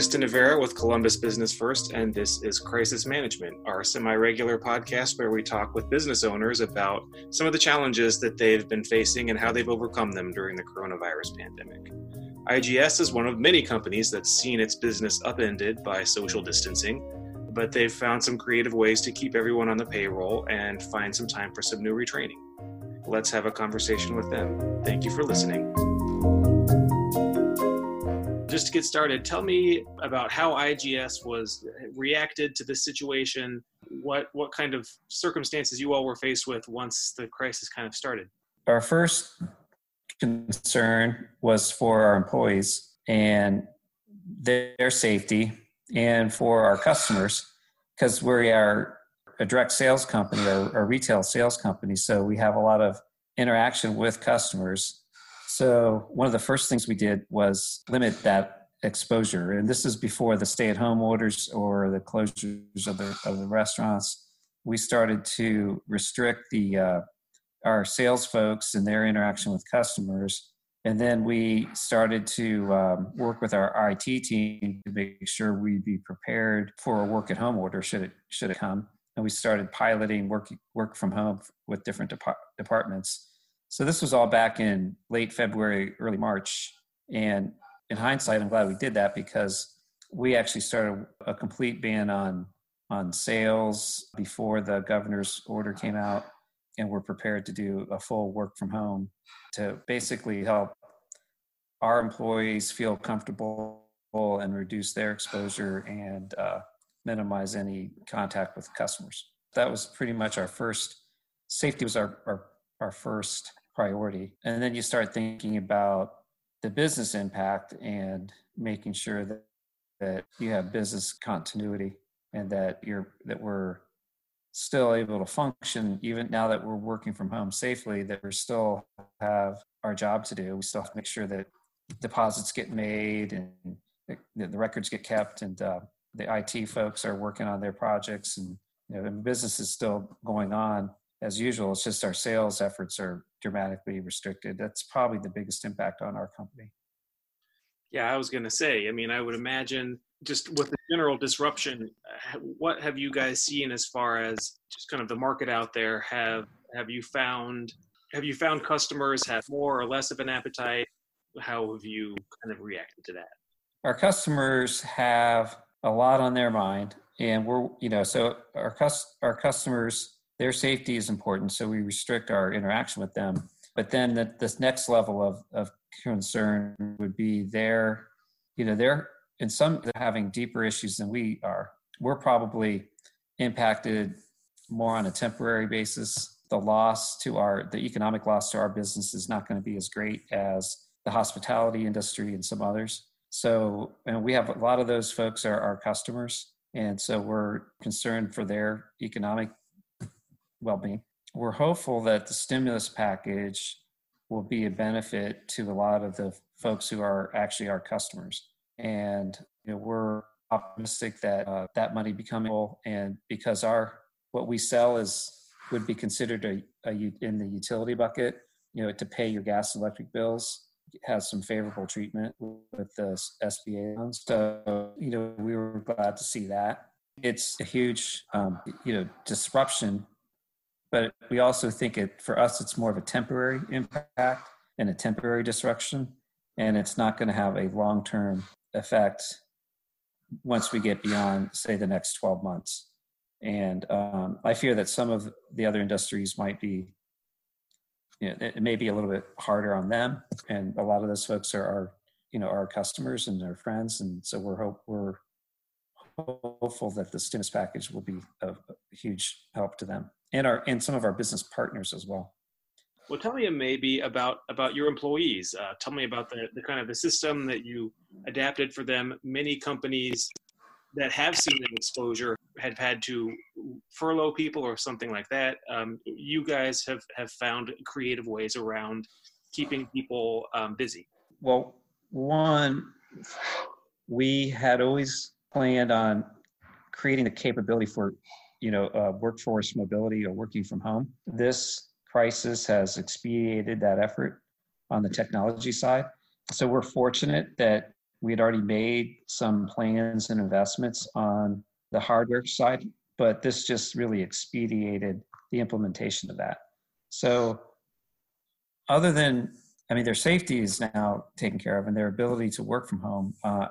Kristen Rivera with Columbus Business First, and this is Crisis Management, our semi regular podcast where we talk with business owners about some of the challenges that they've been facing and how they've overcome them during the coronavirus pandemic. IGS is one of many companies that's seen its business upended by social distancing, but they've found some creative ways to keep everyone on the payroll and find some time for some new retraining. Let's have a conversation with them. Thank you for listening just to get started, tell me about how IGS was uh, reacted to this situation. What what kind of circumstances you all were faced with once the crisis kind of started? Our first concern was for our employees and their safety, and for our customers because we are a direct sales company or a retail sales company, so we have a lot of interaction with customers so one of the first things we did was limit that exposure, and this is before the stay-at-home orders or the closures of the of the restaurants. We started to restrict the uh, our sales folks and their interaction with customers, and then we started to um, work with our IT team to make sure we'd be prepared for a work-at-home order should it should it come. And we started piloting work work from home with different depart- departments so this was all back in late February, early March. And in hindsight, I'm glad we did that because we actually started a complete ban on on sales before the governor's order came out and we're prepared to do a full work from home to basically help our employees feel comfortable and reduce their exposure and uh, minimize any contact with customers. That was pretty much our first safety was our, our, our first priority. And then you start thinking about the business impact and making sure that, that you have business continuity and that you're that we're still able to function even now that we're working from home safely that we still have our job to do we still have to make sure that deposits get made and the, the records get kept and uh, the IT folks are working on their projects and you know, business is still going on as usual. It's just our sales efforts are dramatically restricted. That's probably the biggest impact on our company. Yeah, I was going to say, I mean, I would imagine just with the general disruption, uh, what have you guys seen as far as just kind of the market out there? Have have you found have you found customers have more or less of an appetite? How have you kind of reacted to that? Our customers have a lot on their mind, and we're you know so our cus- our customers their safety is important, so we restrict our interaction with them. But then the, this next level of, of concern would be their, you know, they're in some they're having deeper issues than we are. We're probably impacted more on a temporary basis. The loss to our, the economic loss to our business is not going to be as great as the hospitality industry and some others. So, and we have a lot of those folks are our customers. And so we're concerned for their economic well-being. We're hopeful that the stimulus package will be a benefit to a lot of the folks who are actually our customers, and you know, we're optimistic that uh, that money becoming and because our what we sell is would be considered a, a in the utility bucket, you know, to pay your gas and electric bills has some favorable treatment with the SBA loans. So, you know, we were glad to see that. It's a huge, um, you know, disruption but we also think it for us it's more of a temporary impact and a temporary disruption. And it's not going to have a long-term effect once we get beyond say the next 12 months. And um, i fear that some of the other industries might be you know, it may be a little bit harder on them. And a lot of those folks are our you know our customers and our friends. And so we're hope we're hopeful that the stimulus package will be a huge help to them and our and some of our business partners as well. Well, tell me maybe about about your employees. Uh, tell me about the, the kind of the system that you adapted for them. Many companies that have seen an exposure have had to furlough people or something like that. Um, you guys have have found creative ways around keeping people um, busy. Well, one, we had always planned on creating the capability for you know uh, workforce mobility or working from home. This crisis has expedited that effort on the technology side. So we're fortunate that We had already made some plans and investments on the hardware side, but this just really expedited the implementation of that. So, other than, I mean, their safety is now taken care of and their ability to work from home. Uh,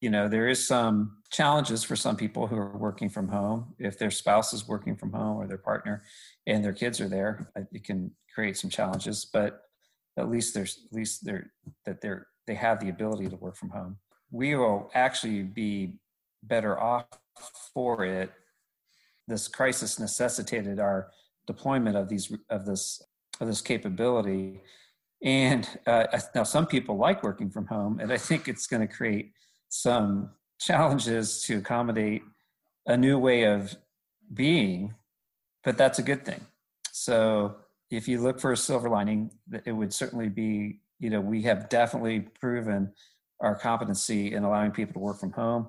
you know, there is some challenges for some people who are working from home. If their spouse is working from home or their partner and their kids are there, it can create some challenges, but at least there's, at least they're, that they're, they have the ability to work from home. We will actually be better off for it. This crisis necessitated our deployment of these of this of this capability. And uh, now some people like working from home, and I think it's going to create some challenges to accommodate a new way of being, but that's a good thing. So if you look for a silver lining, it would certainly be, you know, we have definitely proven our competency in allowing people to work from home.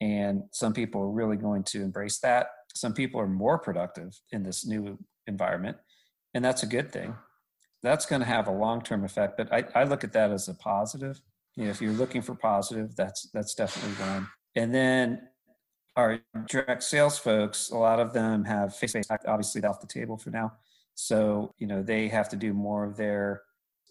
And some people are really going to embrace that. Some people are more productive in this new environment, and that's a good thing. That's going to have a long term effect, but I, I look at that as a positive. You know, if you're looking for positive, that's that's definitely one. And then our direct sales folks, a lot of them have face to face, obviously off the table for now. So you know they have to do more of their,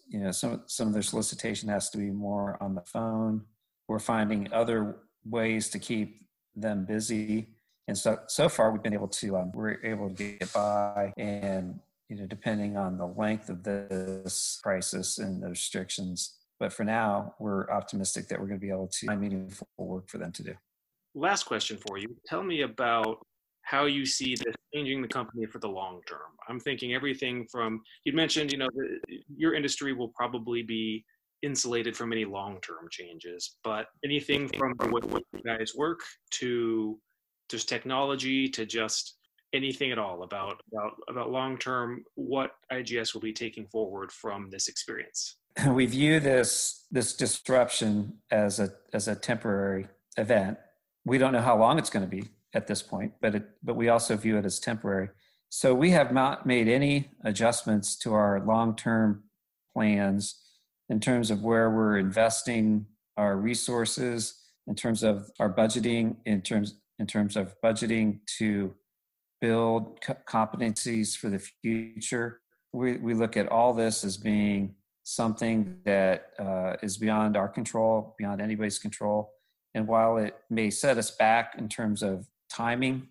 you know, some some of their solicitation has to be more on the phone. We're finding other ways to keep them busy. And so, so far we've been able to, um, we're able to get by and, you know, depending on the length of this crisis and the restrictions. But for now, we're optimistic that we're going to be able to find meaningful work for them to do. Last question for you. Tell me about how you see this changing the company for the long term. I'm thinking everything from, you mentioned, you know, the, your industry will probably be insulated from any long-term changes but anything from the way you guys work to just technology to just anything at all about about about long-term what igs will be taking forward from this experience we view this this disruption as a as a temporary event we don't know how long it's going to be at this point but it but we also view it as temporary so we have not made any adjustments to our long-term plans in terms of where we're investing our resources, in terms of our budgeting, in terms in terms of budgeting to build competencies for the future. We, we look at all this as being something that uh, is beyond our control, beyond anybody's control. And while it may set us back in terms of timing,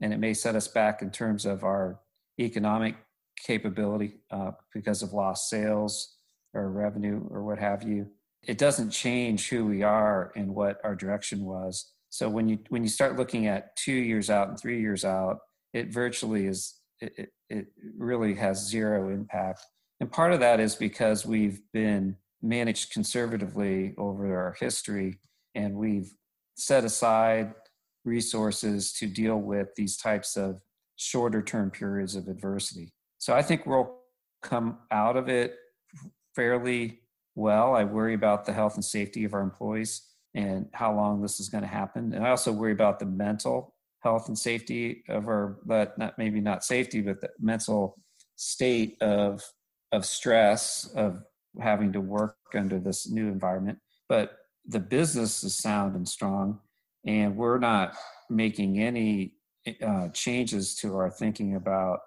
and it may set us back in terms of our economic capability uh, because of lost sales, or revenue or what have you it doesn't change who we are and what our direction was so when you when you start looking at two years out and three years out it virtually is it, it really has zero impact and part of that is because we've been managed conservatively over our history and we've set aside resources to deal with these types of shorter term periods of adversity so i think we'll come out of it fairly well. I worry about the health and safety of our employees and how long this is going to happen. And I also worry about the mental health and safety of our, but not maybe not safety, but the mental state of of stress of having to work under this new environment. But the business is sound and strong, and we're not making any uh, changes to our thinking about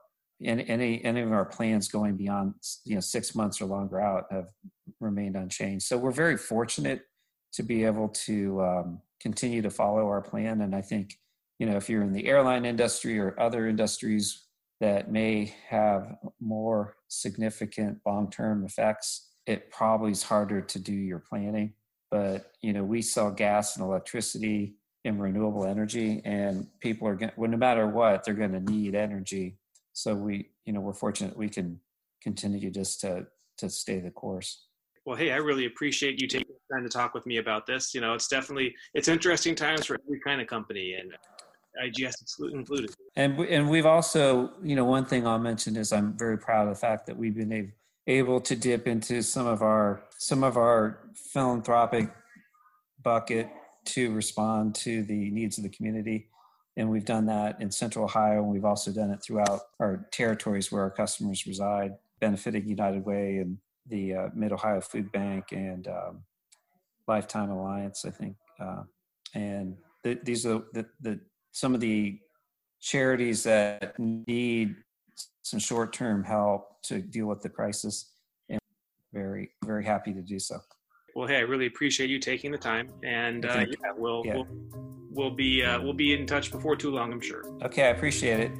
any, any any of our plans going beyond you know six months or longer out have remained unchanged. So we're very fortunate to be able to um, continue to follow our plan. And I think you know if you're in the airline industry or other industries that may have more significant long-term effects, it probably is harder to do your planning. But you know we sell gas and electricity and renewable energy, and people are going well, no matter what they're going to need energy. So we you know we're fortunate we can continue just to to stay the course. Well hey i really appreciate you taking the time to talk with me about this. You know it's definitely it's interesting times for every kind of company and igs included. And and we've also you know one thing i'll mention is i'm very proud of the fact that we've been able to dip into some of our some of our philanthropic bucket to respond to the needs of the community. And we've done that in Central Ohio, and we've also done it throughout our territories where our customers reside, benefiting United Way and the uh, Mid Ohio Food Bank and um, LifeCare Alliance, I think, uh, and th- these are the, the some of the charities that need some short-term help to deal with the crisis and very very happy to do so. Well hey i really appreciate you taking the time and uh, yeah we'll, yeah. we'll we'll be uh, we'll be in touch before too long i'm sure. Okay i appreciate it